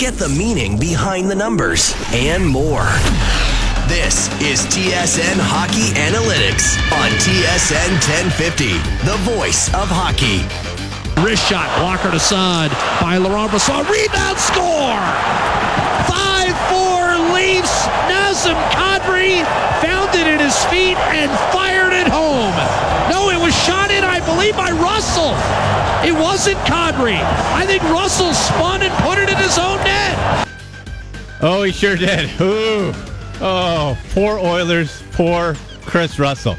get the meaning behind the numbers, and more. This is TSN Hockey Analytics on TSN 1050, the voice of hockey. Wrist shot, blocker to side by Laurent Brossoit. Rebound score! 5-4 Leafs. Nazem Kadri found it at his feet and fired it home. No, it was shot in, I believe, by Russell. It wasn't Kadri. I think Russell spun and put it in his own net. Oh, he sure did. Ooh. Oh, poor Oilers, poor Kris Russell.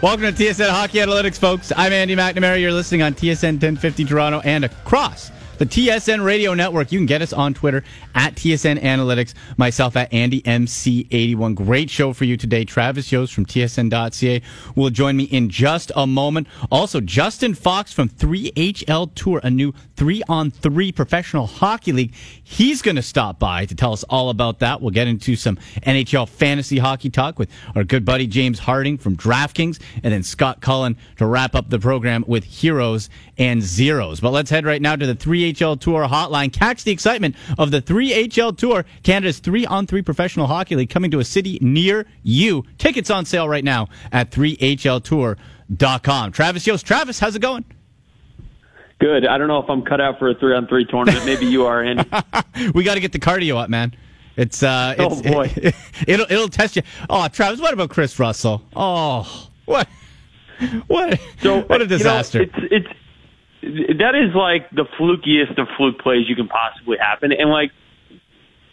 Welcome to TSN Hockey Analytics, folks. I'm Andy McNamara. You're listening on TSN 1050 Toronto and across the TSN Radio Network. You can get us on Twitter at TSN Analytics, myself at AndyMC81. Great show for you today. Travis Yost from TSN.ca will join me in just a moment. Also, Justin Fox from 3HL Tour, a new three on three professional hockey league. He's going to stop by to tell us all about that. We'll get into some NHL fantasy hockey talk with our good buddy James Harding from DraftKings and then Scott Cullen to wrap up the program with heroes and zeros. But let's head right now to the 3HL Tour hotline. Catch the excitement of the 3HL Tour, Canada's three on three professional hockey league coming to a city near you. Tickets on sale right now at 3HLTour.com. Travis Yost. Travis, how's it going? Good. I don't know if I'm cut out for a three on three tournament. Maybe you are, Andy. we got to get the cardio up, man. It's uh, it's, oh boy, it, it'll it'll test you. Oh, Travis, what about Kris Russell? Oh, what, what, so, what a disaster! You know, it's it's that is like the flukiest of fluke plays you can possibly happen, and like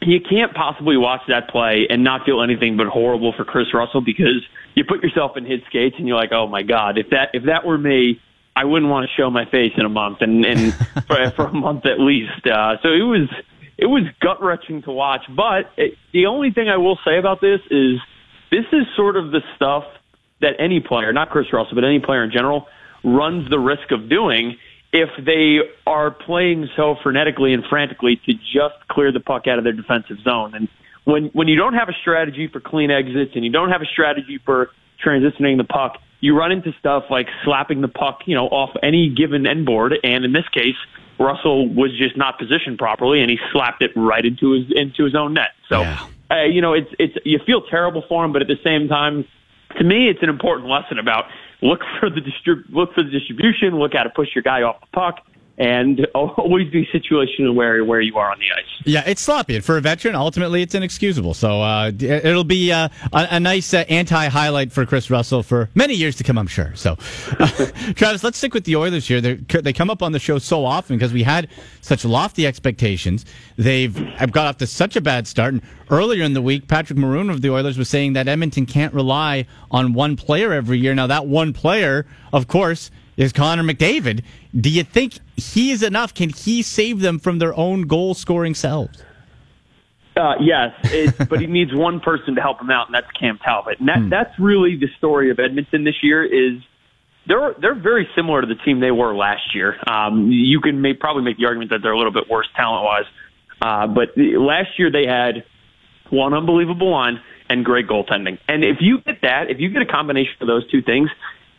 you can't possibly watch that play and not feel anything but horrible for Kris Russell because you put yourself in his skates and you're like, oh my god, if that if that were me, I wouldn't want to show my face in a month and and for, for a month at least. Uh, so it was it was gut wrenching to watch. But it, the only thing I will say about this is this is sort of the stuff that any player, not Kris Russell, but any player in general, runs the risk of doing if they are playing so frenetically and frantically to just clear the puck out of their defensive zone. And when when you don't have a strategy for clean exits and you don't have a strategy for transitioning the puck, you run into stuff like slapping the puck, you know, off any given end board. And in this case, Russell was just not positioned properly, and he slapped it right into his into his own net. So, yeah. uh, you know, it's it's you feel terrible for him, but at the same time, to me, it's an important lesson about look for the distrib- look for the distribution, look how to push your guy off the puck, and always be situational where where you are on the ice. Yeah, it's sloppy. And for a veteran, ultimately, it's inexcusable. So uh, it'll be uh, a, a, nice uh, anti-highlight for Kris Russell for many years to come, I'm sure. So, Travis, let's stick with the Oilers here. They're, they come up on the show so often because we had such lofty expectations. They've got off to such a bad start. And earlier in the week, Patrick Maroon of the Oilers was saying that Edmonton can't rely on one player every year. Now, that one player, of course, is Connor McDavid. Do you think he is enough? Can he save them from their own goal scoring selves? Uh, yes, it, but he needs one person to help him out, and that's Cam Talbot. And that, hmm. that's really the story of Edmonton this year. Is they're they're very similar to the team they were last year. Um, you can make, probably make the argument that they're a little bit worse talent wise, uh, but last year they had one unbelievable line and great goaltending. And if you get that, if you get a combination of those two things,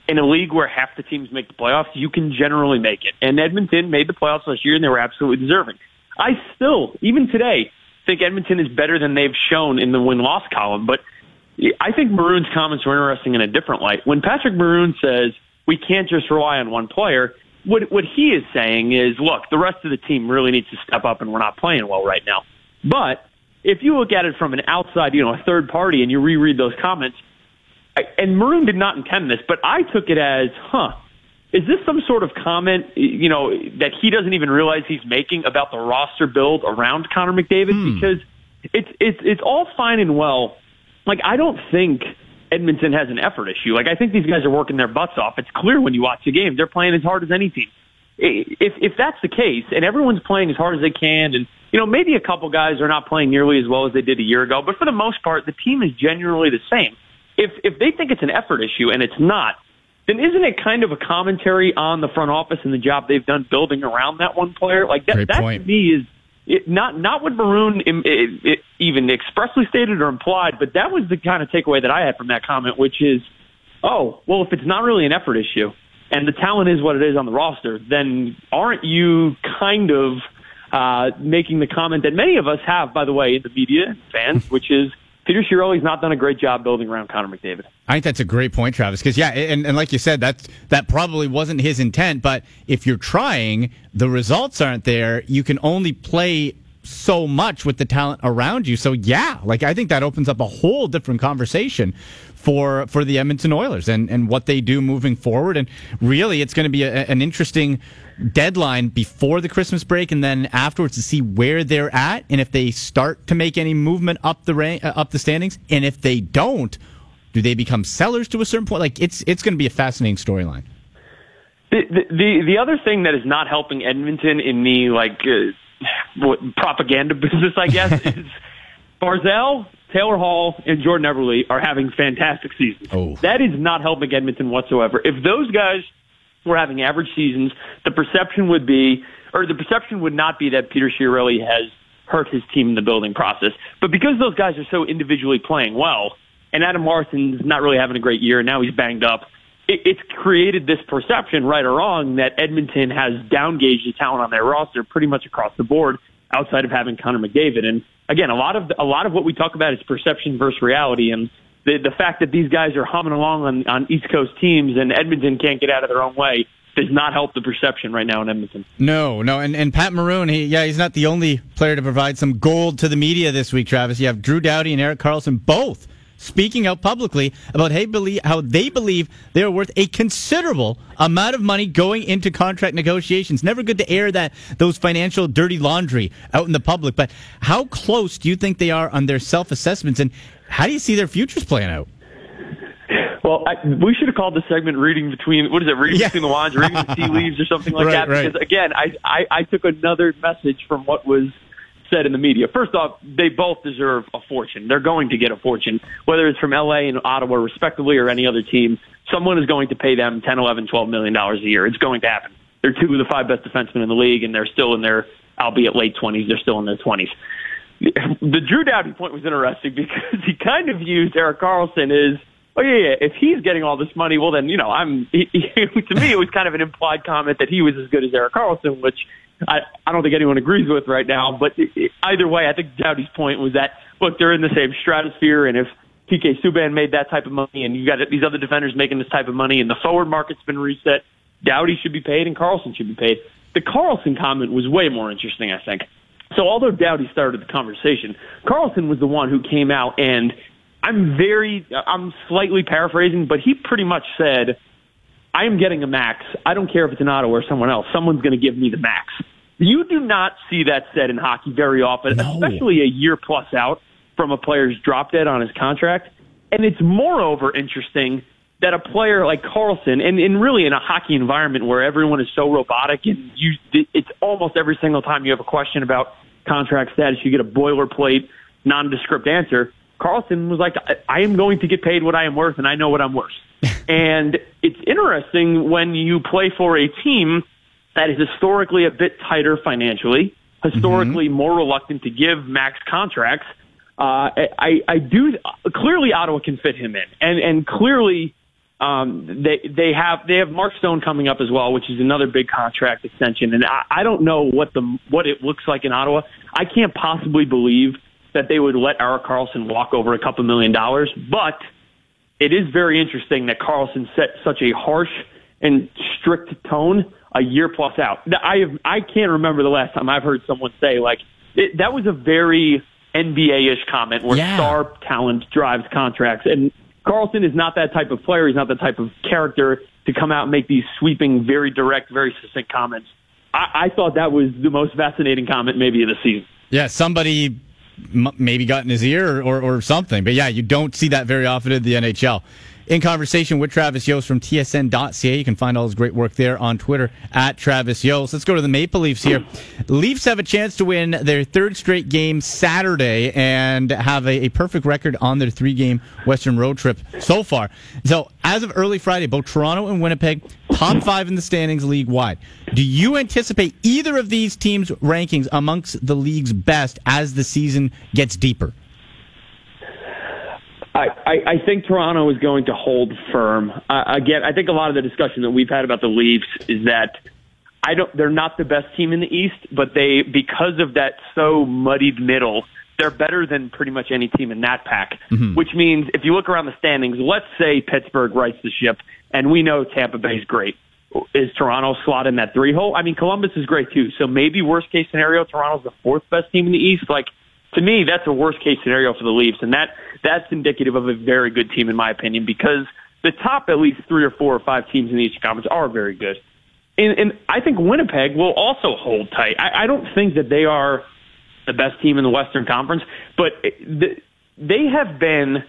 in a league where half the teams make the playoffs, you can generally make it. And Edmonton made the playoffs last year, and they were absolutely deserving. I still, even today, think Edmonton is better than they've shown in the win-loss column. But I think Maroon's comments were interesting in a different light. When Patrick Maroon says we can't just rely on one player, what what he is saying is, look, the rest of the team really needs to step up, and we're not playing well right now. But if you look at it from an outside, you know, a third party, and you reread those comments, and Maroon did not intend this, but I took it as, huh, is this some sort of comment, you know, that he doesn't even realize he's making about the roster build around Connor McDavid? Hmm. Because it's it's it's all fine and well. Like I don't think Edmonton has an effort issue. Like I think these guys are working their butts off. It's clear when you watch the game they're playing as hard as any team. If if that's the case, and everyone's playing as hard as they can, and you know maybe a couple guys are not playing nearly as well as they did a year ago, but for the most part, the team is generally the same if if they think it's an effort issue and it's not, then isn't it kind of a commentary on the front office and the job they've done building around that one player? Like that, that to me is it, not not what Maroon it, it even expressly stated or implied, but that was the kind of takeaway that I had from that comment, which is, oh, well, if it's not really an effort issue and the talent is what it is on the roster, then aren't you kind of uh, making the comment that many of us have, by the way, in the media fans, which is Peter Chiarelli's not done a great job building around Connor McDavid. I think that's a great point, Travis. Because yeah, and, and like you said, that that probably wasn't his intent. But if you're trying, the results aren't there. You can only play so much with the talent around you. So yeah, like I think that opens up a whole different conversation for for the Edmonton Oilers and and what they do moving forward. And really, it's going to be a, an interesting deadline before the Christmas break and then afterwards to see where they're at and if they start to make any movement up the rank, uh, up the standings and if they don't do they become sellers to a certain point like it's it's going to be a fascinating storyline the, the the other thing that is not helping Edmonton in the like uh, what, propaganda business, I guess, is Barzal, Taylor Hall, and Jordan Eberle are having fantastic seasons. Oh. That is not helping Edmonton whatsoever. If those guys were having average seasons, the perception would be, or the perception would not be that Peter Chiarelli has hurt his team in the building process. But because those guys are so individually playing well, and Adam Larsson's not really having a great year, and now he's banged up, it's created this perception, right or wrong, that Edmonton has downgauged the talent on their roster pretty much across the board, outside of having Connor McDavid. And again, a lot of a lot of what we talk about is perception versus reality, and the the fact that these guys are humming along on on East Coast teams and Edmonton can't get out of their own way does not help the perception right now in Edmonton. No, no, and and Pat Maroon, he yeah, he's not the only player to provide some gold to the media this week. Travis, you have Drew Doughty and Erik Karlsson both speaking out publicly about how they believe they are worth a considerable amount of money going into contract negotiations. Never good to air that those financial dirty laundry out in the public, but how close do you think they are on their self assessments, and how do you see their futures playing out? Well, I, we should have called the segment "Reading Between." What is it? Reading Yeah. between the lines, reading the tea leaves, or something like Right, that. right. Because again, I, I I took another message from what was said in the media. First off, they both deserve a fortune. They're going to get a fortune, whether it's from LA and Ottawa, respectively, or any other team. Someone is going to pay them ten, eleven, twelve million dollars a year. It's going to happen. They're two of the five best defensemen in the league, and they're still in their, albeit late twenties, they're still in their twenties. The Drew Doughty point was interesting because he kind of used Erik Karlsson as, oh yeah, yeah, if he's getting all this money, well then you know I'm. He, he, to me, it was kind of an implied comment that he was as good as Erik Karlsson, which I I don't think anyone agrees with right now. But it, it, either way, I think Doughty's point was that look, they're in the same stratosphere, and if PK Subban made that type of money, and you got these other defenders making this type of money, and the forward market's been reset, Doughty should be paid and Karlsson should be paid. The Karlsson comment was way more interesting, I think. So although Doughty started the conversation, Karlsson was the one who came out and I'm very, I'm slightly paraphrasing, but he pretty much said, I am getting a max. I don't care if it's an Ottawa or someone else. Someone's going to give me the max. You do not see that said in hockey very often, No. especially a year plus out from a player's drop dead on his contract. And it's moreover interesting that a player like Karlsson, and, and really in a hockey environment where everyone is so robotic and you, it's almost every single time you have a question about contract status, you get a boilerplate, nondescript answer. Karlsson was like, I, I am going to get paid what I am worth, and I know what I'm worth. and it's interesting when you play for a team that is historically a bit tighter financially, historically more reluctant to give max contracts. Uh, I, I do clearly Ottawa can fit him in, and and clearly um, they they have they have Mark Stone coming up as well, which is another big contract extension. And I, I don't know what the what it looks like in Ottawa. I can't possibly believe that they would let Erik Karlsson walk over a couple million dollars, but it is very interesting that Karlsson set such a harsh and strict tone a year plus out. I have I can't remember the last time I've heard someone say like it, that was a very NBA-ish comment where Yeah. star talent drives contracts, and Karlsson is not that type of player. He's not that type of character to come out and make these sweeping, very direct, very succinct comments. I, I thought that was the most fascinating comment maybe of the season. Yeah, somebody m- maybe got in his ear or, or, or something. But yeah, you don't see that very often in the NHL. In conversation with Travis Yost from TSN.ca. You can find all his great work there on Twitter at Travis Yost. Let's go to the Maple Leafs here. Leafs have a chance to win their third straight game Saturday and have a, a perfect record on their three game Western road trip so far. So, as of early Friday, both Toronto and Winnipeg, top five in the standings league wide. Do you anticipate either of these teams' rankings amongst the league's best as the season gets deeper? I, I, I think Toronto is going to hold firm. Uh, again, I think a lot of the discussion that we've had about the Leafs is that I don't. They're not the best team in the East, but they because of that so muddied middle, they're better than pretty much any team in that pack. Mm-hmm. Which means if you look around the standings, let's say Pittsburgh rights the ship, and we know Tampa Bay is great. Is Toronto slot in that three hole? I mean, Columbus is great too. So maybe worst case scenario, Toronto's the fourth best team in the East. Like to me, that's a worst case scenario for the Leafs, and that that's indicative of a very good team in my opinion because the top at least three or four or five teams in the Eastern Conference are very good. And, and I think Winnipeg will also hold tight. I, I don't think that they are the best team in the Western Conference, but the, they have been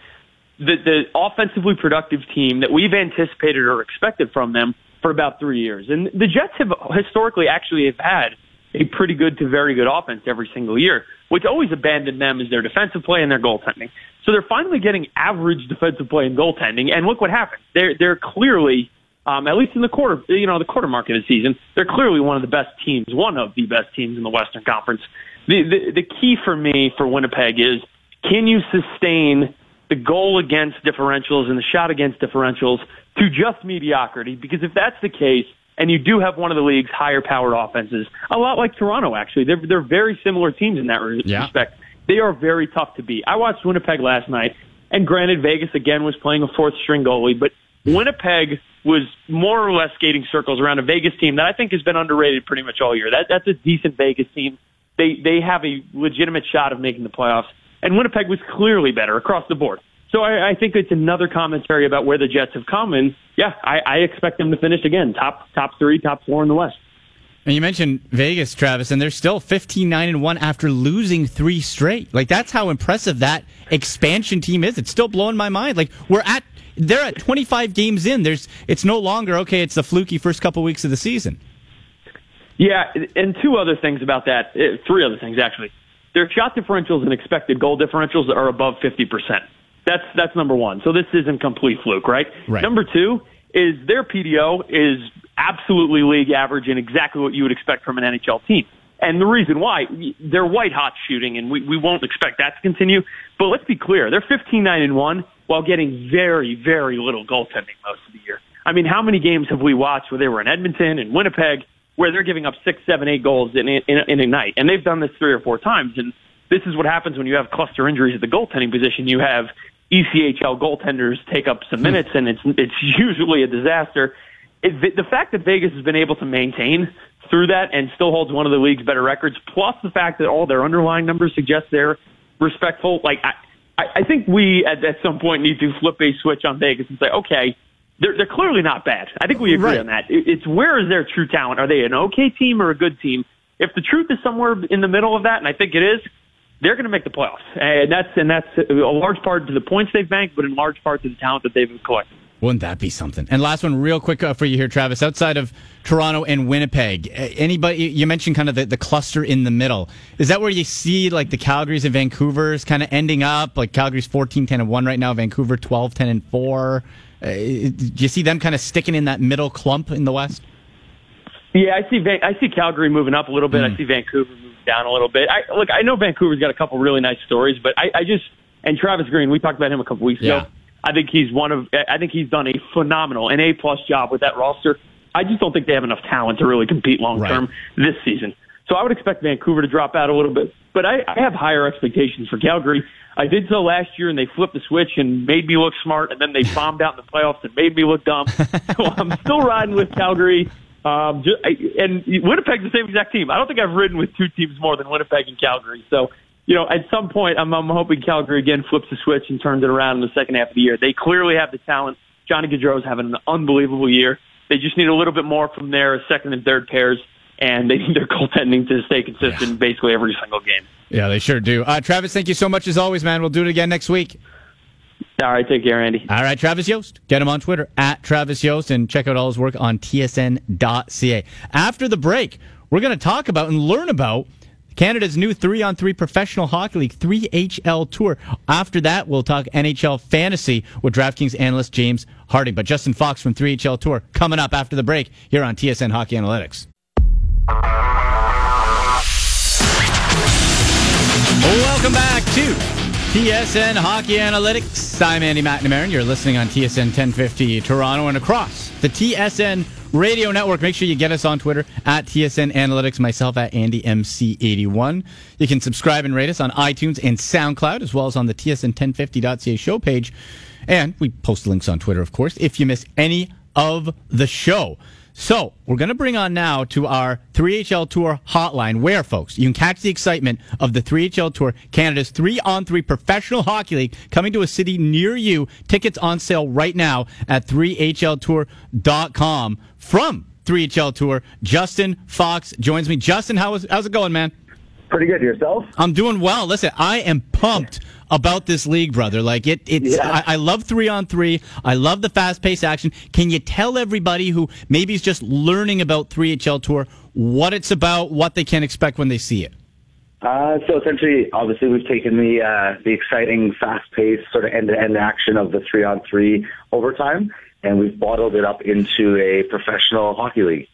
the, the offensively productive team that we've anticipated or expected from them for about three years. And the Jets have historically actually have had a pretty good to very good offense every single year. What's always abandoned them is their defensive play and their goaltending. So they're finally getting average defensive play and goaltending. And look what happened. They're they're clearly, um, at least in the quarter, you know, the quarter mark of the season, they're clearly one of the best teams, one of the best teams in the Western Conference. The the, the key for me for Winnipeg is can you sustain the goal against differentials and the shot against differentials to just mediocrity? Because if that's the case, and you do have one of the league's higher powered offenses, a lot like Toronto. Actually, they're they're very similar teams in that yeah. respect. They are very tough to beat. I watched Winnipeg last night, and granted, Vegas again was playing a fourth string goalie, but Winnipeg was more or less skating circles around a Vegas team that I think has been underrated pretty much all year. That that's a decent Vegas team. They they have a legitimate shot of making the playoffs, and Winnipeg was clearly better across the board. So I, I think it's another commentary about where the Jets have come, and yeah, I, I expect them to finish again top top three, top four in the West. And you mentioned Vegas, Travis, and they're still 15 9 and 1 after losing three straight. Like, that's how impressive that expansion team is. It's still blowing my mind. Like, we're at, they're at 25 games in. There's, it's no longer, okay, it's the fluky first couple weeks of the season. Yeah, and two other things about that. Eh, three other things, actually. Their shot differentials and expected goal differentials are above 50%. That's that's number one. So this isn't complete fluke, right? right? Number two is their PDO is absolutely league average and exactly what you would expect from an NHL team. And the reason why they're white hot shooting, and we, we won't expect that to continue. But let's be clear, they're 15 9 and one while getting very very little goaltending most of the year. I mean, how many games have we watched where they were in Edmonton and Winnipeg where they're giving up six, seven, eight goals in, in, in a night, and they've done this three or four times. And this is what happens when you have cluster injuries at the goaltending position. You have ECHL goaltenders take up some hmm. minutes, and it's it's usually a disaster. It, the fact that Vegas has been able to maintain through that and still holds one of the league's better records, plus the fact that all their underlying numbers suggest they're respectful, like I, I think we at, at some point need to flip a switch on Vegas and say, okay, they're they're clearly not bad. I think we agree right. on that. It, it's where is their true talent? Are they an okay team or a good team? If the truth is somewhere in the middle of that, and I think it is, they're going to make the playoffs, and that's and that's a large part to the points they've banked, but in large part to the talent that they've collected. Wouldn't that be something? And last one, real quick uh, for you here, Travis. Outside of Toronto and Winnipeg, anybody you mentioned kind of the, the cluster in the middle. Is that where you see like the Calgary's and Vancouver's kind of ending up? Like Calgary's 14 10 and 1 right now, Vancouver 12 10 and 4. Uh, do you see them kind of sticking in that middle clump in the West? Yeah, I see. Van- I see Calgary moving up a little bit. Mm. I see Vancouver moving down a little bit. I look. I know Vancouver's got a couple really nice stories, but I, I just and Travis Green. We talked about him a couple weeks yeah. ago. I think he's one of. I think he's done a phenomenal, an A plus job with that roster. I just don't think they have enough talent to really compete long term right. this season. So I would expect Vancouver to drop out a little bit, but I, I have higher expectations for Calgary. I did so last year, and they flipped the switch and made me look smart, and then they bombed out in the playoffs and made me look dumb. so I'm still riding with Calgary. Um, just, and Winnipeg's the same exact team. I don't think I've ridden with two teams more than Winnipeg and Calgary. So, you know, at some point, I'm, I'm hoping Calgary again flips the switch and turns it around in the second half of the year. They clearly have the talent. Johnny Gaudreau's having an unbelievable year. They just need a little bit more from their second and third pairs, and they need their goaltending to stay consistent yeah. basically every single game. Yeah, they sure do. Uh, Travis, thank you so much as always, man. We'll do it again next week. All right, take care, Andy. All right, Travis Yost. Get him on Twitter at Travis Yost and check out all his work on tsn.ca. After the break, we're going to talk about and learn about Canada's new three on three professional hockey league, 3HL Tour. After that, we'll talk NHL fantasy with DraftKings analyst James Harding. But Justin Fox from 3HL Tour coming up after the break here on TSN Hockey Analytics. Welcome back to TSN Hockey Analytics. I'm Andy McNamara. And you're listening on TSN 1050 Toronto and across the TSN Radio Network. Make sure you get us on Twitter at TSN Analytics, myself at AndyMC81. You can subscribe and rate us on iTunes and SoundCloud, as well as on the TSN1050.ca show page. And we post links on Twitter, of course, if you miss any of the show. So we're going to bring on now to our 3HL Tour hotline, where, folks, you can catch the excitement of the 3HL Tour, Canada's three-on-three professional hockey league, coming to a city near you. Tickets on sale right now at 3HLTour.com. From 3HL Tour, Justin Fox joins me. Justin, how is, how's it going, man? Pretty good. Yourself? I'm doing well. Listen, I am pumped about this league, brother. Like it, it's. Yeah. I, I love three on three. I love the fast paced action. Can you tell everybody who maybe is just learning about 3HL Tour what it's about, what they can expect when they see it? Uh, so essentially, obviously, we've taken the uh, the exciting, fast-paced, sort of end-to-end action of the three-on-three overtime, and we've bottled it up into a professional hockey league.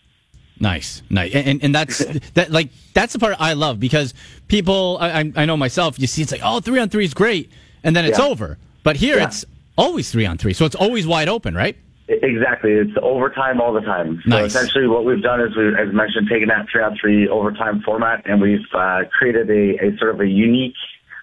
Nice, nice, and and that's that like that's the part I love because people I I- know myself. You see, it's like oh three on three is great, and then it's Yeah. over. But here Yeah. it's always three on three, so it's always wide open, right? Exactly, it's overtime all the time. So Nice. essentially, what we've done is, we, as mentioned, taken that three-on-three overtime format, and we've uh, created a, a sort of a unique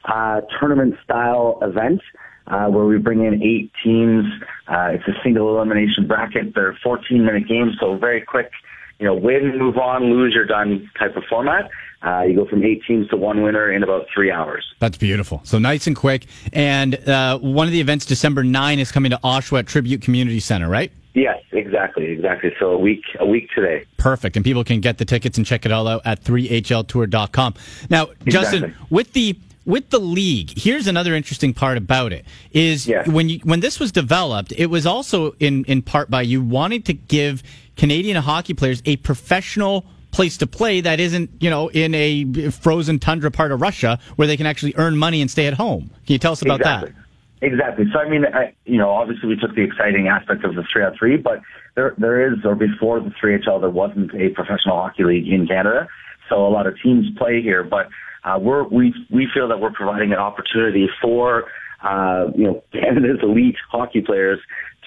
uh, tournament-style event. Uh, where we bring in eight teams. Uh, it's a single elimination bracket. They're 14 minute games, so very quick, you know, win, move on, lose, you're done type of format. Uh, you go from eight teams to one winner in about three hours. That's beautiful. So nice and quick. And uh, one of the events, December 9, is coming to Oshawa Tribute Community Center, right? Yes, exactly, exactly. So a week, a week today. Perfect. And people can get the tickets and check it all out at 3hltour.com. Now, Justin, with the with the league, here's another interesting part about it is Yes. when you when this was developed, it was also in in part by you wanting to give Canadian hockey players a professional place to play that isn't, you know, in a frozen tundra part of Russia where they can actually earn money and stay at home. Can you tell us about exactly. that? Exactly. So I mean, I, you know, obviously we took the exciting aspect of the three on three, but there there is, or before the three HL, there wasn't a professional hockey league in Canada. So a lot of teams play here, but uh, we're we we feel that we're providing an opportunity for uh, you know Canada's elite hockey players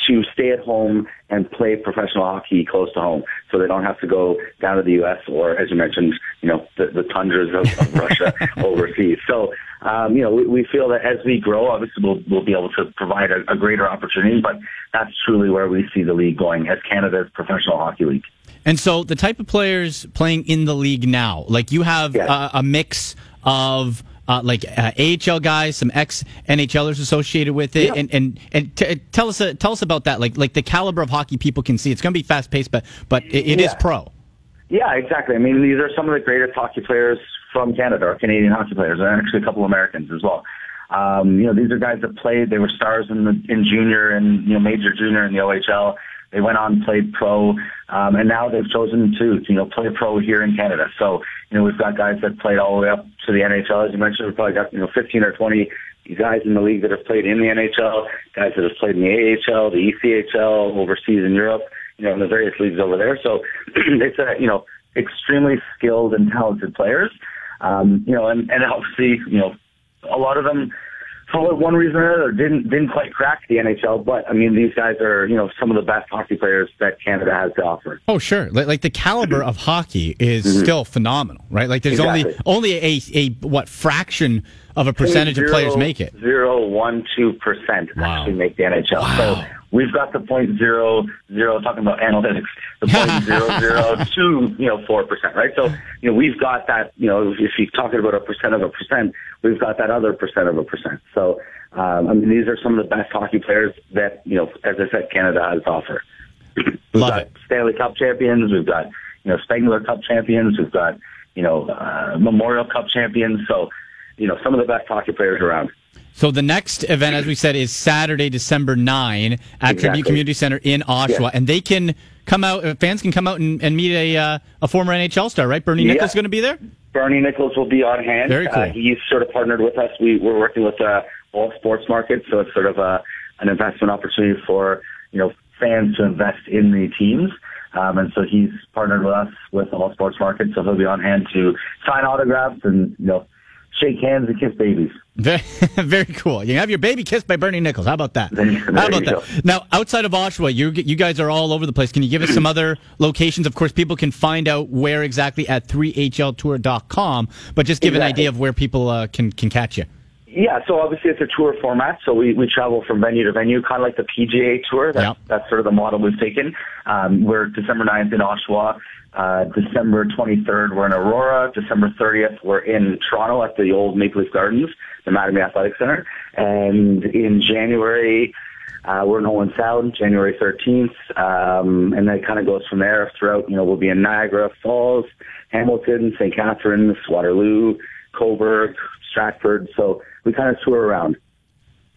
to stay at home and play professional hockey close to home, so they don't have to go down to the U.S. or, as you mentioned, you know, the, the tundras of, of Russia overseas. So, um, you know, we, we feel that as we grow, obviously we'll, we'll be able to provide a, a greater opportunity, but that's truly where we see the league going as Canada's professional hockey league. And so the type of players playing in the league now, like you have Yes. uh, a mix of uh, like uh, AHL guys, some ex NHLers associated with it, Yeah. and and and t- tell us uh, tell us about that. Like like the caliber of hockey people can see. It's going to be fast paced, but but it, it is Yeah. pro. Yeah, exactly. I mean, these are some of the greatest hockey players from Canada, or Canadian hockey players, and actually a couple of Americans as well. Um, you know, these are guys that played. They were stars in the in junior and you know major junior in the OHL. They went on played pro, um, and now they've chosen to you know play pro here in Canada. So you know we've got guys that played all the way up to the NHL. As you mentioned, we've probably got you know 15 or 20 guys in the league that have played in the NHL, guys that have played in the AHL, the ECHL, overseas in Europe you know, in the various leagues over there. So it's a, you know, extremely skilled and talented players. Um, you know, and, and obviously, you know, a lot of them, for one reason or another, didn't didn't quite crack the NHL. But I mean, these guys are, you know, some of the best hockey players that Canada has to offer. Oh sure, like, like the caliber of hockey is still phenomenal, right? Like there's Mm-hmm. Exactly. only only a a what fraction of a percentage of players make it. Zero one two percent Wow. actually make the NHL. So we've got the point zero zero talking about analytics, the point zero zero two you know four percent, right? So you know we've got that. You know if you're talking about a percent of a percent, we've got that other percent of a percent. So um, I mean these are some of the best hockey players that you know as I said Canada has to offer. We've Love got it. Stanley Cup champions. We've got you know Spengler Cup champions. We've got you know uh, Memorial Cup champions. So you know some of the best hockey players around. So the next event, as we said, is Saturday, December 9 at Exactly. Tribute Community Center in Oshawa. Yeah. And they can come out, uh, fans can come out and, and meet a, uh, a former NHL star, right? Bernie Yeah. Nicholls going to be there? Bernie Nicholls will be on hand. Very cool. Uh, he's sort of partnered with us. We, we're working with uh, all sports markets, so it's sort of a, an investment opportunity for you know fans to invest in the teams. Um, and so he's partnered with us with all sports markets, so he'll be on hand to sign autographs and you know shake hands and kiss babies. Very, very cool. You have your baby kissed by Bernie Nicholls. How about that? There- How about that? go. Now, outside of Oshawa, you you guys are all over the place. Can you give us some other locations? Of course, people can find out where exactly at 3hltour.com, but just give an idea of where people uh, can can catch you. Yeah, so obviously it's a tour format, so we, we travel from venue to venue, kind of like the PGA Tour. That's, Yep. that's sort of the model we've taken. Um, we're December 9th in Oshawa. Uh, December 23rd, we're in Aurora. December 30th, we're in Toronto at the old Maple Leaf Gardens, the Mattamy Athletic Center. And in January, uh, we're in Owen Sound, January 13th. Um, and then it kind of goes from there throughout, you know, we'll be in Niagara Falls, Hamilton, St. Catharines, Waterloo, Cobourg, Stratford. So we kind of tour around.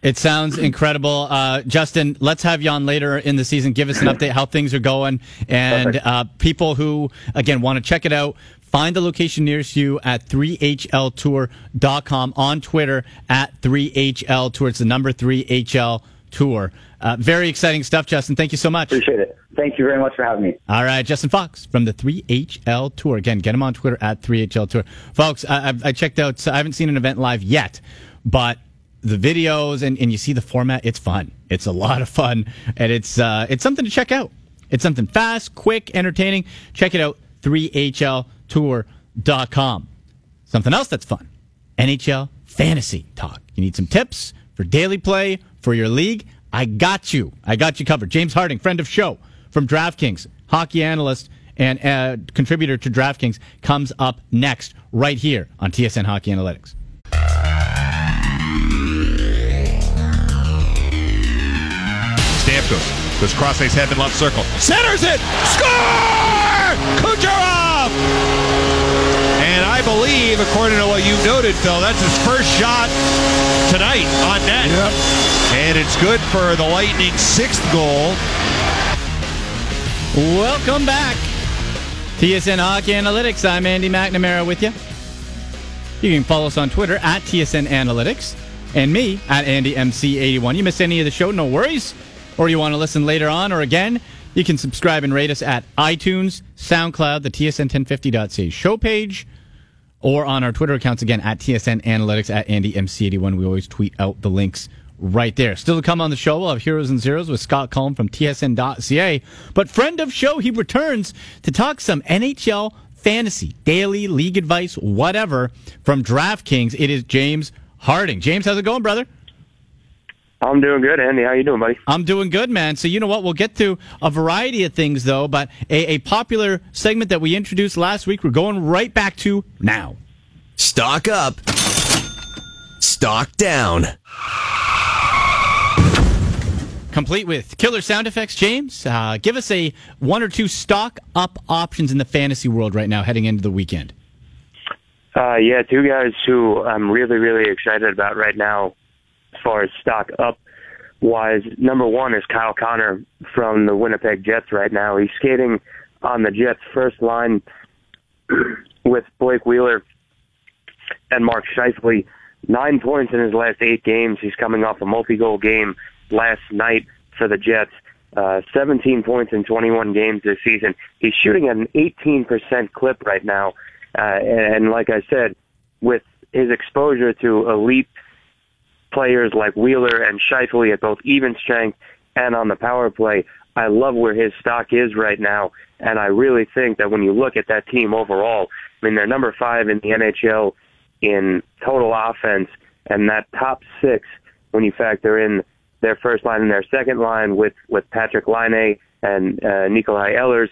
It sounds incredible. Uh, Justin, let's have you on later in the season. Give us an update how things are going. And uh, people who, again, want to check it out, find the location nearest you at 3hltour.com on Twitter at 3hl tour. It's the number 3hl tour. Uh, very exciting stuff, Justin. Thank you so much. Appreciate it. Thank you very much for having me. All right, Justin Fox from the 3HL Tour. Again, get him on Twitter at 3HL Tour. Folks, I, I checked out, so I haven't seen an event live yet, but the videos and, and you see the format, it's fun. It's a lot of fun, and it's, uh, it's something to check out. It's something fast, quick, entertaining. Check it out, 3HLTour.com. Something else that's fun NHL Fantasy Talk. You need some tips for daily play for your league? I got you. I got you covered. James Harding, friend of show from DraftKings, hockey analyst and uh, contributor to DraftKings, comes up next right here on TSN Hockey Analytics. Stamkos goes cross ice head in left circle. Centers it! Score! Kucherov! And I believe, according to what you noted, Phil, that's his first shot tonight on net. And it's good for the Lightning's sixth goal. Welcome back. TSN Hockey Analytics. I'm Andy McNamara with you. You can follow us on Twitter at TSN Analytics and me at AndyMC81. You miss any of the show, no worries. Or you want to listen later on or again, you can subscribe and rate us at iTunes, SoundCloud, the TSN1050.ca show page, or on our Twitter accounts again at TSN Analytics at AndyMC81. We always tweet out the links right there. Still to come on the show, we'll have Heroes and Zeros with Scott Cullen from TSN.ca. But friend of show, he returns to talk some NHL fantasy, daily, league advice, whatever from DraftKings. It is James Harding. James, how's it going, brother? I'm doing good, Andy. How you doing, buddy? I'm doing good, man. So you know what? We'll get to a variety of things, though. But a, a popular segment that we introduced last week, we're going right back to now. Stock up. Stock down. Complete with killer sound effects, James. Uh, give us a one or two stock up options in the fantasy world right now, heading into the weekend. Uh, yeah, two guys who I'm really, really excited about right now, as far as stock up wise. Number one is Kyle Connor from the Winnipeg Jets right now. He's skating on the Jets' first line with Blake Wheeler and Mark Scheifele. Nine points in his last eight games. He's coming off a multi-goal game last night for the Jets. Uh, 17 points in 21 games this season. He's shooting at an 18% clip right now. Uh, and, and like I said, with his exposure to elite players like Wheeler and Scheifele at both even strength and on the power play, I love where his stock is right now. And I really think that when you look at that team overall, I mean, they're number five in the NHL in total offense, and that top six, when you factor in their first line and their second line with, with Patrik Laine and uh, Nikolai Ehlers,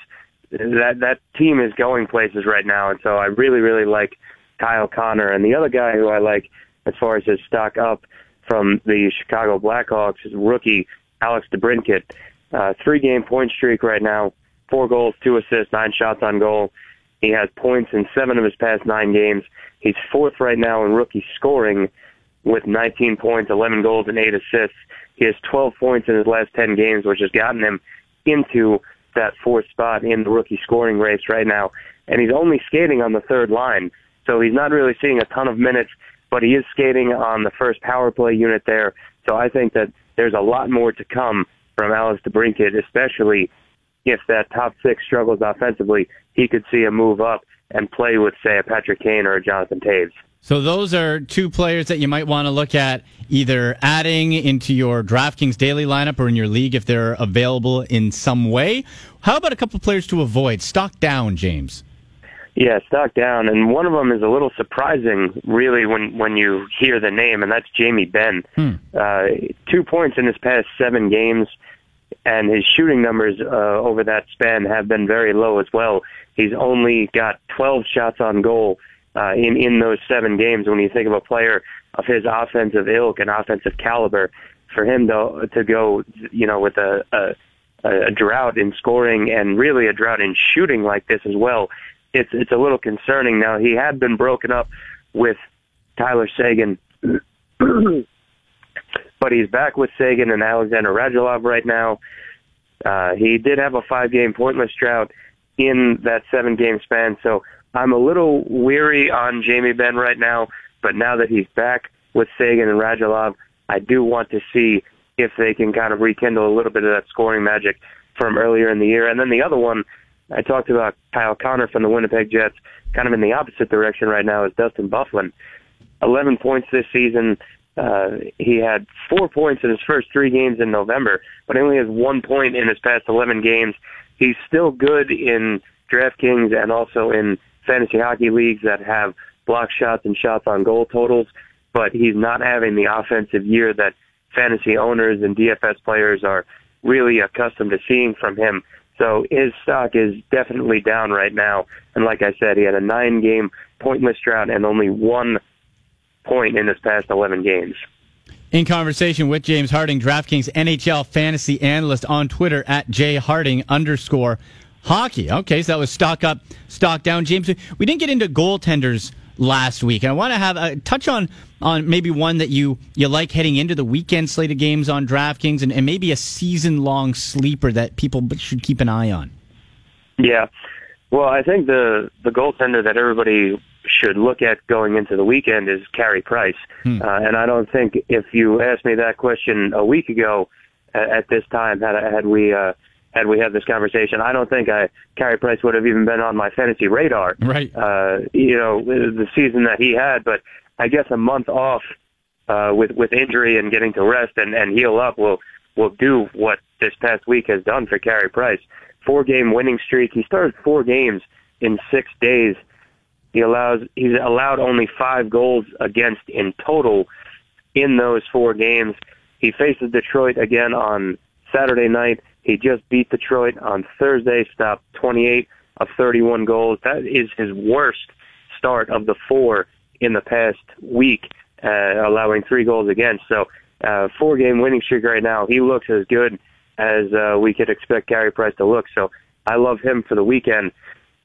that that team is going places right now, and so I really really like Kyle Connor. And the other guy who I like as far as his stock up from the Chicago Blackhawks rookie Alex DeBrincat. Uh, three game point streak right now, four goals, two assists, nine shots on goal. He has points in seven of his past nine games. He's fourth right now in rookie scoring with 19 points, 11 goals, and eight assists. He has 12 points in his last 10 games, which has gotten him into that fourth spot in the rookie scoring race right now. And he's only skating on the third line, so he's not really seeing a ton of minutes, but he is skating on the first power play unit there. So I think that there's a lot more to come from Alex DeBrincat, especially if that top six struggles offensively. He could see a move up and play with, say, a Patrick Kane or a Jonathan Toews. So those are two players that you might want to look at either adding into your DraftKings daily lineup or in your league if they're available in some way. How about a couple of players to avoid? Stock down, James. Yeah, stock down, and one of them is a little surprising, really, when when you hear the name, and that's Jamie Benn. Hmm. Uh, two points in his past seven games, and his shooting numbers uh, over that span have been very low as well. He's only got 12 shots on goal uh, in in those seven games. When you think of a player of his offensive ilk and offensive caliber, for him to to go, you know, with a, a a drought in scoring and really a drought in shooting like this as well, it's it's a little concerning. Now he had been broken up with Tyler Seguin, but he's back with Seguin and Alexander Radulov right now. Uh, he did have a five-game pointless drought in that seven-game span, so I'm a little weary on Jamie Benn right now. But now that he's back with Seguin and Radulov, I do want to see if they can kind of rekindle a little bit of that scoring magic from earlier in the year. And then the other one I talked about Kyle Connor from the Winnipeg Jets, kind of in the opposite direction right now is Dustin Byfuglien. 11 points this season. Uh, he had four points in his first three games in November, but only has one point in his past 11 games. He's still good in DraftKings and also in fantasy hockey leagues that have block shots and shots on goal totals, but he's not having the offensive year that fantasy owners and DFS players are really accustomed to seeing from him. So his stock is definitely down right now. And like I said, he had a nine game pointless drought and only one point in his past 11 games. In conversation with James Harding, DraftKings NHL fantasy analyst on Twitter at jharding underscore hockey. Okay, so that was stock up, stock down. James, we didn't get into goaltenders last week. And I want to have a touch on on maybe one that you you like heading into the weekend slate of games on DraftKings, and, and maybe a season long sleeper that people should keep an eye on. Yeah, well, I think the the goaltender that everybody should look at going into the weekend is Carey Price, hmm. uh, and I don't think if you asked me that question a week ago at, at this time had had we. Uh, had we had this conversation. I don't think I Carey Price would have even been on my fantasy radar. Right. Uh, you know, the season that he had, but I guess a month off uh, with with injury and getting to rest and and heal up will will do what this past week has done for Carey Price. Four game winning streak. He started four games in six days. He allows he's allowed only five goals against in total in those four games. He faces Detroit again on Saturday night. He just beat Detroit on Thursday, stopped 28 of 31 goals. That is his worst start of the four in the past week, uh, allowing three goals against. So, uh, four game winning streak right now. He looks as good as uh, we could expect Carey Price to look. So, I love him for the weekend.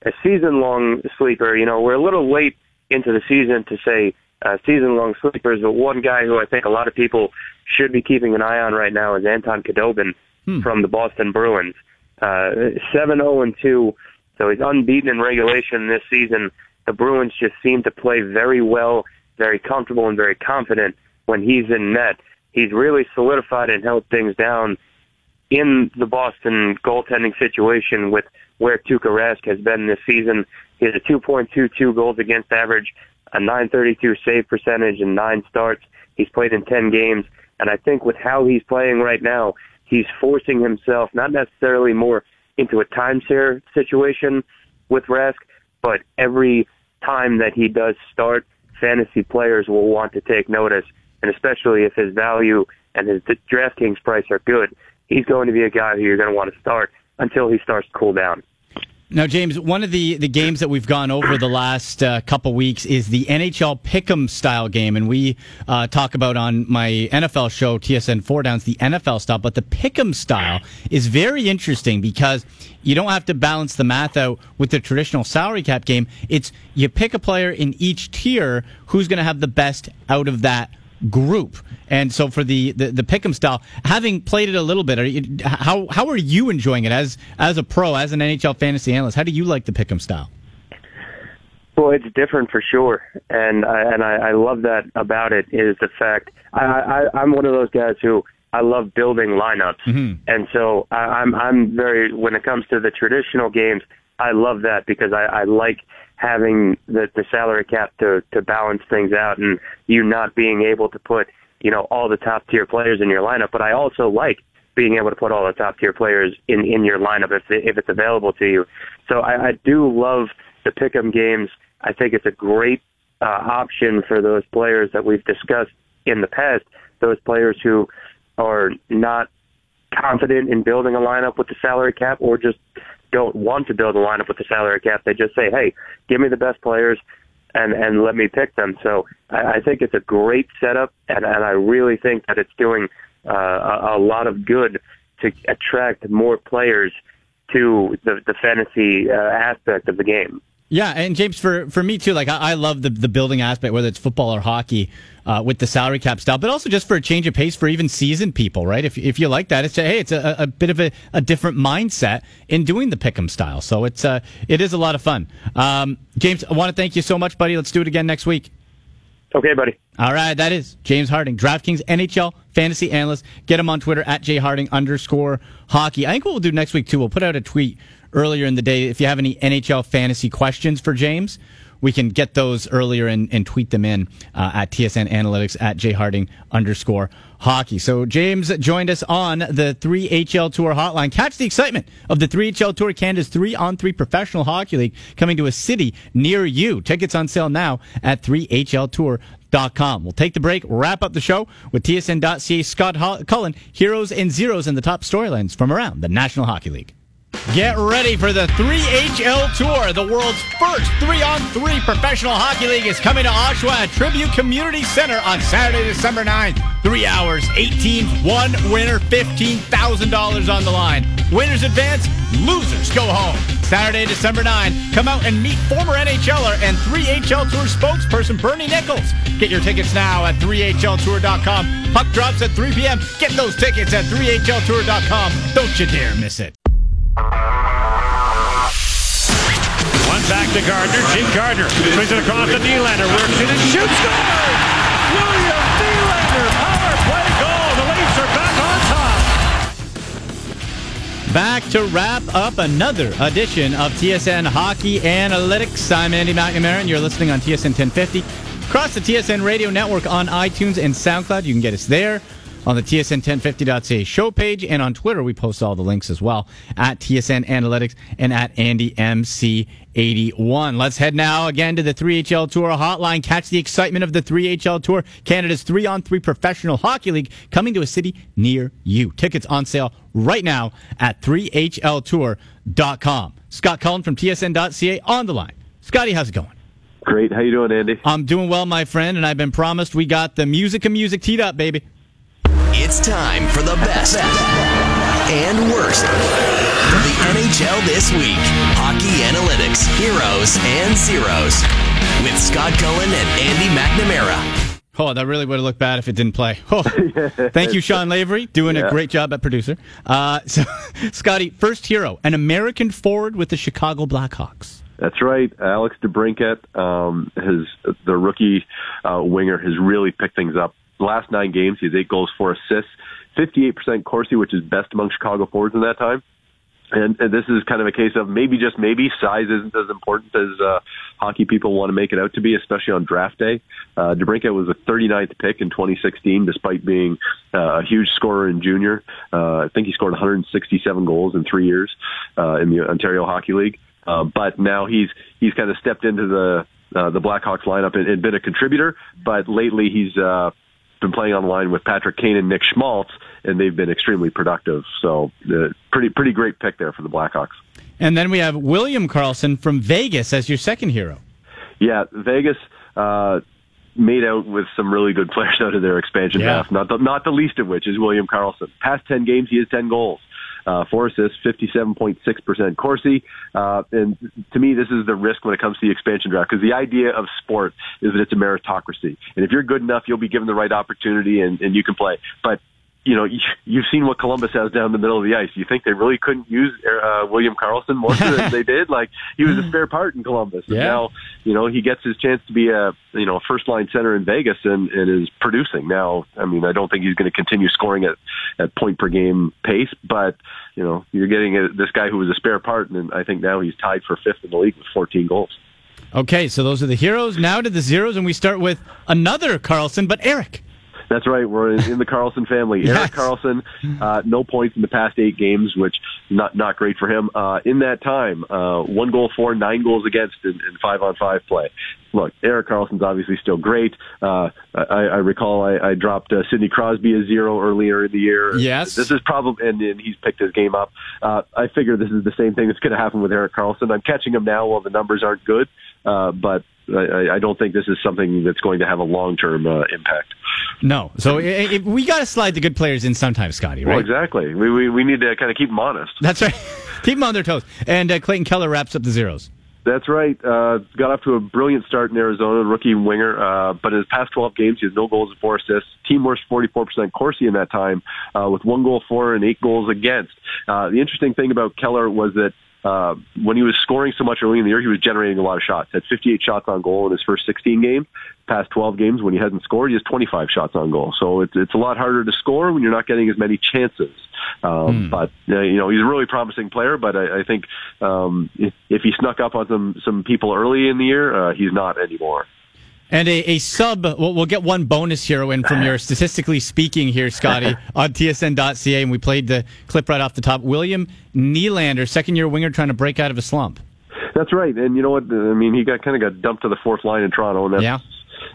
A season long sleeper, you know, we're a little late into the season to say uh, season long sleepers, but one guy who I think a lot of people should be keeping an eye on right now is Anton Khudobin hmm. from the Boston Bruins. Uh, 7-0 and 2, so he's unbeaten in regulation this season. The Bruins just seem to play very well, very comfortable, and very confident when he's in net. He's really solidified and held things down in the Boston goaltending situation with where Tuukka Rask has been this season. He has a 2.22 goals against average, a 932 save percentage, and nine starts. He's played in 10 games. And I think with how he's playing right now, he's forcing himself not necessarily more into a timeshare situation with Rask, but every time that he does start, fantasy players will want to take notice, and especially if his value and his DraftKings price are good, he's going to be a guy who you're going to want to start until he starts to cool down. Now, James, one of the, the games that we've gone over the last uh, couple weeks is the NHL Pick'em style game, and we uh, talk about on my NFL show TSN Four Downs the NFL style, but the Pick'em style is very interesting because you don't have to balance the math out with the traditional salary cap game. It's you pick a player in each tier who's going to have the best out of that group. And so for the, the, the pick'em style, having played it a little bit, you, how how are you enjoying it as as a pro, as an NHL fantasy analyst? How do you like the pick'em style? Well, it's different for sure, and I, and I, I love that about it is the fact I, I I'm one of those guys who I love building lineups, mm-hmm. and so I, I'm I'm very when it comes to the traditional games, I love that because I, I like having the the salary cap to to balance things out, and you not being able to put you know all the top tier players in your lineup. But I also like being able to put all the top tier players in in your lineup if if it's available to you. So I, I do love the pick'em games. I think it's a great uh, option for those players that we've discussed in the past. Those players who are not confident in building a lineup with the salary cap or just don't want to build a lineup with the salary cap. They just say, "Hey, give me the best players." And, and let me pick them. So I, I think it's a great setup, and, and I really think that it's doing uh, a, a lot of good to attract more players to the, the fantasy uh, aspect of the game. Yeah, and James, for, for me too, like I, I love the, the building aspect, whether it's football or hockey, uh, with the salary cap style, but also just for a change of pace for even seasoned people, right? If, if you like that, it's a, hey, it's a, a bit of a, a different mindset in doing the pick'em style. So it's uh, it is a lot of fun. Um, James, I want to thank you so much, buddy. Let's do it again next week. Okay, buddy. All right, that is James Harding, DraftKings NHL fantasy analyst. Get him on Twitter at jharding underscore hockey. I think what we'll do next week too, we'll put out a tweet earlier in the day. If you have any NHL fantasy questions for James, we can get those earlier and, and tweet them in uh, at TSN Analytics at jharding underscore hockey. So James joined us on the 3HL Tour hotline. Catch the excitement of the 3HL Tour, Canada's three on three professional hockey league coming to a city near you. Tickets on sale now at 3HLTour.com. We'll take the break, wrap up the show with TSN.ca Scott Cullen, heroes and zeros and the top storylines from around the National Hockey League. Get ready for the 3HL Tour. The world's first three on three professional hockey league is coming to Oshawa at Tribute Community Center on Saturday, December 9th. Three hours, 18, one winner, $15,000 on the line. Winners advance, losers go home. Saturday, December 9, come out and meet former NHLer and 3HL Tour spokesperson Bernie Nicholls. Get your tickets now at 3HLTour.com. Puck drops at 3 p.m. Get those tickets at 3HLTour.com. Don't you dare miss it. One back to Gardiner. Jake Gardiner swings it across the Nylander. Works it and shoots. Score! William Nylander. Power play goal. The Leafs are back on top. Back to wrap up another edition of TSN Hockey Analytics. I'm Andy McNamara, and you're listening on TSN 1050. Across the TSN Radio Network on iTunes and SoundCloud. You can get us there on the TSN1050.ca show page. And on Twitter, we post all the links as well at TSN Analytics and at AndyMC81. Let's head now again to the 3HL Tour hotline. Catch the excitement of the 3HL Tour, Canada's three on three professional hockey league coming to a city near you. Tickets on sale right now at 3HLTour.com. Scott Cullen from TSN.ca on the line. Scotty, how's it going? Great. How you doing, Andy? I'm doing well, my friend, and I've been promised we got the music and music teed up, baby. It's time for the best and worst from the NHL this week. Hockey analytics, heroes and zeros with Scott Cullen and Andy McNamara. Oh, that really would have looked bad if it didn't play. Oh, thank you, Sean Lavery, doing Yeah. a great job at producer. Uh, so, Scotty, first hero, an American forward with the Chicago Blackhawks. That's right. Alex DeBrincat, um, his the rookie uh, winger, has really picked things up. The last nine games, he has eight goals, four assists, 58% Corsi, which is best among Chicago forwards in that time. And, and this is kind of a case of maybe just maybe size isn't as important as uh, hockey people want to make it out to be, especially on draft day. Uh, DeBrincat was a 39th pick in 2016, despite being uh, a huge scorer in junior. Uh, I think he scored 167 goals in three years uh, in the Ontario Hockey League. Uh, but now he's he's kind of stepped into the uh, the Blackhawks lineup and, and been a contributor. But lately he's uh, been playing on the line with Patrick Kane and Nick Schmaltz, and they've been extremely productive. So uh, pretty pretty great pick there for the Blackhawks. And then we have William Karlsson from Vegas as your second hero. Yeah, Vegas uh, made out with some really good players out of their expansion Yeah. draft. Not the, not the least of which is William Karlsson. Past ten games, he has ten goals. Uh, four assists, 57.6% Corsi. Uh, and to me, this is the risk when it comes to the expansion draft because the idea of sport is that it's a meritocracy. And if you're good enough, you'll be given the right opportunity and, and you can play. But you know, you- you've seen what Columbus has down the middle of the ice. You think they really couldn't use uh, William Karlsson more than they did? Like he was a spare part in Columbus, and Yeah. now you know he gets his chance to be a you know first line center in Vegas and, and is producing. Now, I mean, I don't think he's going to continue scoring at at point per game pace, but you know you're getting a, this guy who was a spare part, and I think now he's tied for fifth in the league with 14 goals. Okay, so those are the heroes. Now to the zeros, and we start with another Karlsson, but Erik. That's right. We're in, the Karlsson family. Yes. Erik Karlsson, uh, no points in the past eight games, which not not great for him. Uh, in that time, uh, one goal for, nine goals against in, in five on five play. Look, Erik Karlsson's obviously still great. Uh, I, I recall I, I dropped uh, Sidney Crosby a zero earlier in the year. Yes. this is probably and, and he's picked his game up. Uh, I figure this is the same thing that's going to happen with Eric Carlson. I'm catching him now while the numbers aren't good, uh, but I, I don't think this is something that's going to have a long term uh, impact. No, so i i we got to slide the good players in sometimes, Scotty. Right? Well, exactly. We, we we need to kind of keep them honest. That's right. Keep them on their toes. And uh, Clayton Keller wraps up the zeros. That's right. Uh, got off to a brilliant start in Arizona, rookie winger. Uh, but in his past 12 games, he has no goals and four assists. Team worst 44% Corsi in that time, uh, with one goal for and eight goals against. Uh, the interesting thing about Keller was that uh, when he was scoring so much early in the year, he was generating a lot of shots. Had 58 shots on goal in his first 16 games. Past 12 games, when he hasn't scored, he has 25 shots on goal. So it's it's a lot harder to score when you're not getting as many chances. Um, But uh, you know, he's a really promising player. But I, I think um, if, if he snuck up on some some people early in the year, uh, he's not anymore. And a, a sub, we'll, we'll get one bonus hero in from your statistically speaking here, Scotty, on tsn.ca. And we played the clip right off the top. William Nylander, second year winger, trying to break out of a slump. That's right. And you know what? I mean, he got kind of got dumped to the fourth line in Toronto, and that's Yeah.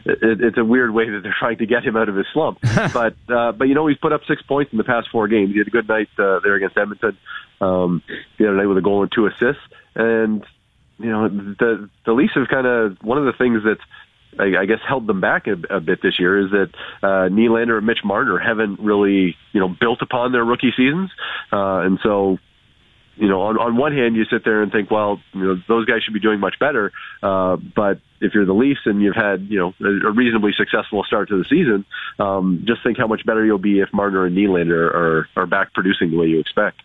it, it's a weird way that they're trying to get him out of his slump. but uh, but you know, he's put up six points in the past four games. He had a good night uh, there against Edmonton um, the other night with a goal and two assists. And you know, the the Leafs have kind of one of the things that. I guess held them back a, a bit this year is that uh, Nylander and Mitch Marner haven't really, you know, built upon their rookie seasons, uh, and so you know, on, on one hand, you sit there and think, well, you know, those guys should be doing much better. Uh, but if you're the Leafs and you've had, you know, a, a reasonably successful start to the season, um, just think how much better you'll be if Marner and Nylander are, are back producing the way you expect.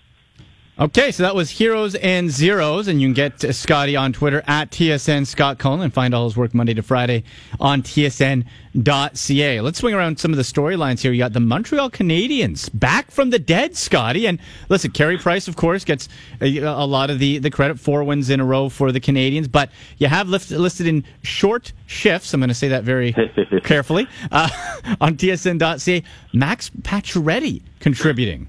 Okay, so that was Heroes and Zeros, and you can get Scotty on Twitter at TSN Scott Cullen and find all his work Monday to Friday on TSN.ca. Let's swing around some of the storylines here. You got the Montreal Canadiens back from the dead, Scotty. And listen, Carey Price, of course, gets a, a lot of the, the credit, four wins in a row for the Canadiens, but you have lift, listed in short shifts. I'm going to say that very carefully uh, on TSN.ca. Max Pacioretty contributing.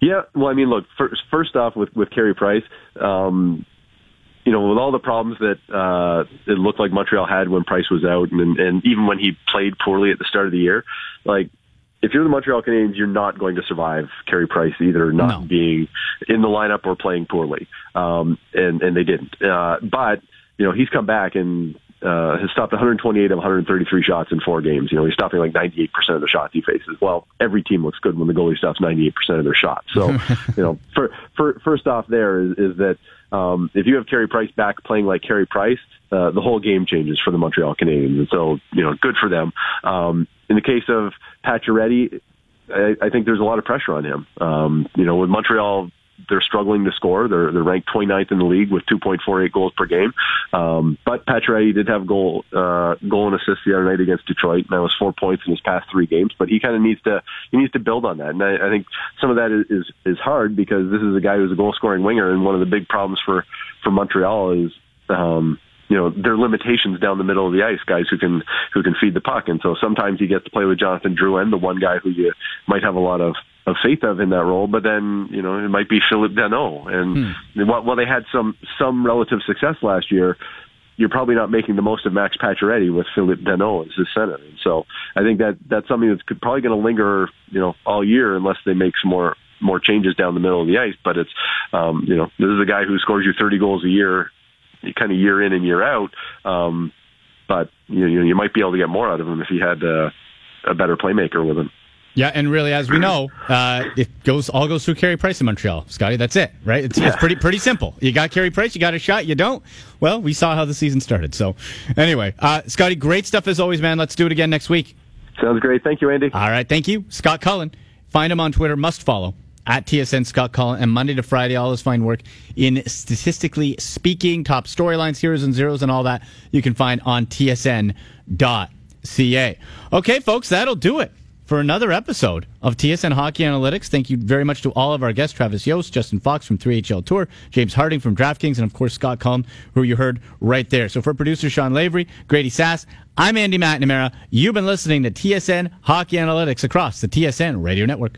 Yeah, well, I mean, look, first, first off, with with Carey Price, um, you know, with all the problems that uh, it looked like Montreal had when Price was out, and and even when he played poorly at the start of the year, like if you're the Montreal Canadiens, you're not going to survive Carey Price either not No. being in the lineup or playing poorly, um, and and they didn't. Uh, but you know, he's come back and uh, has stopped 128 of 133 shots in four games. You know, he's stopping like 98% of the shots he faces. Well, every team looks good when the goalie stops 98% of their shots. So, you know, for, for, first off, there is, is that um, if you have Carey Price back playing like Carey Price, uh, the whole game changes for the Montreal Canadiens. And so, you know, good for them. Um, in the case of Pacioretty, I, I think there's a lot of pressure on him. Um, you know, with Montreal, they're struggling to score. They're they're ranked 29th in the league with 2.48 goals per game. Um, but Pacioretty did have goal uh, goal and assist the other night against Detroit, and that was four points in his past three games. But he kind of needs to he needs to build on that, and I, I think some of that is, is is hard because this is a guy who's a goal scoring winger, and one of the big problems for for Montreal is. Um, you know their limitations down the middle of the ice, guys who can who can feed the puck, and so sometimes he gets to play with Jonathan Drouin, the one guy who you might have a lot of of faith of in that role, but then you know it might be Phillip Danault, and while, while they had some some relative success last year, you're probably not making the most of Max Pacioretty with Phillip Danault as his center, and so I think that that's something that's probably going to linger, you know, all year unless they make some more more changes down the middle of the ice. But it's um, you know this is a guy who scores you 30 goals a year, kind of year in and year out. Um, but you know, you might be able to get more out of him if he had uh, a better playmaker with him. Yeah, and really, as we know, uh, it goes all goes through Carey Price in Montreal, Scotty. That's it, right? It's, it's pretty pretty simple. You got Carey Price, you got a shot. You don't. Well, we saw how the season started. So, anyway, uh, Scotty, great stuff as always, man. Let's do it again next week. Sounds great. Thank you, Andy. All right, thank you, Scott Cullen. Find him on Twitter. Must follow at TSN Scott Cullen. And Monday to Friday, all his fine work in statistically speaking, top storylines, heroes and zeros, and all that you can find on TSN.ca. Okay, folks, that'll do it for another episode of TSN Hockey Analytics. Thank you very much to all of our guests Travis Yost, Justin Fox from 3HL Tour, James Harding from DraftKings, and of course Scott Cullen, who you heard right there. So for producer Sean Lavery, Grady Sass, I'm Andy McNamara. You've been listening to TSN Hockey Analytics across the TSN Radio Network.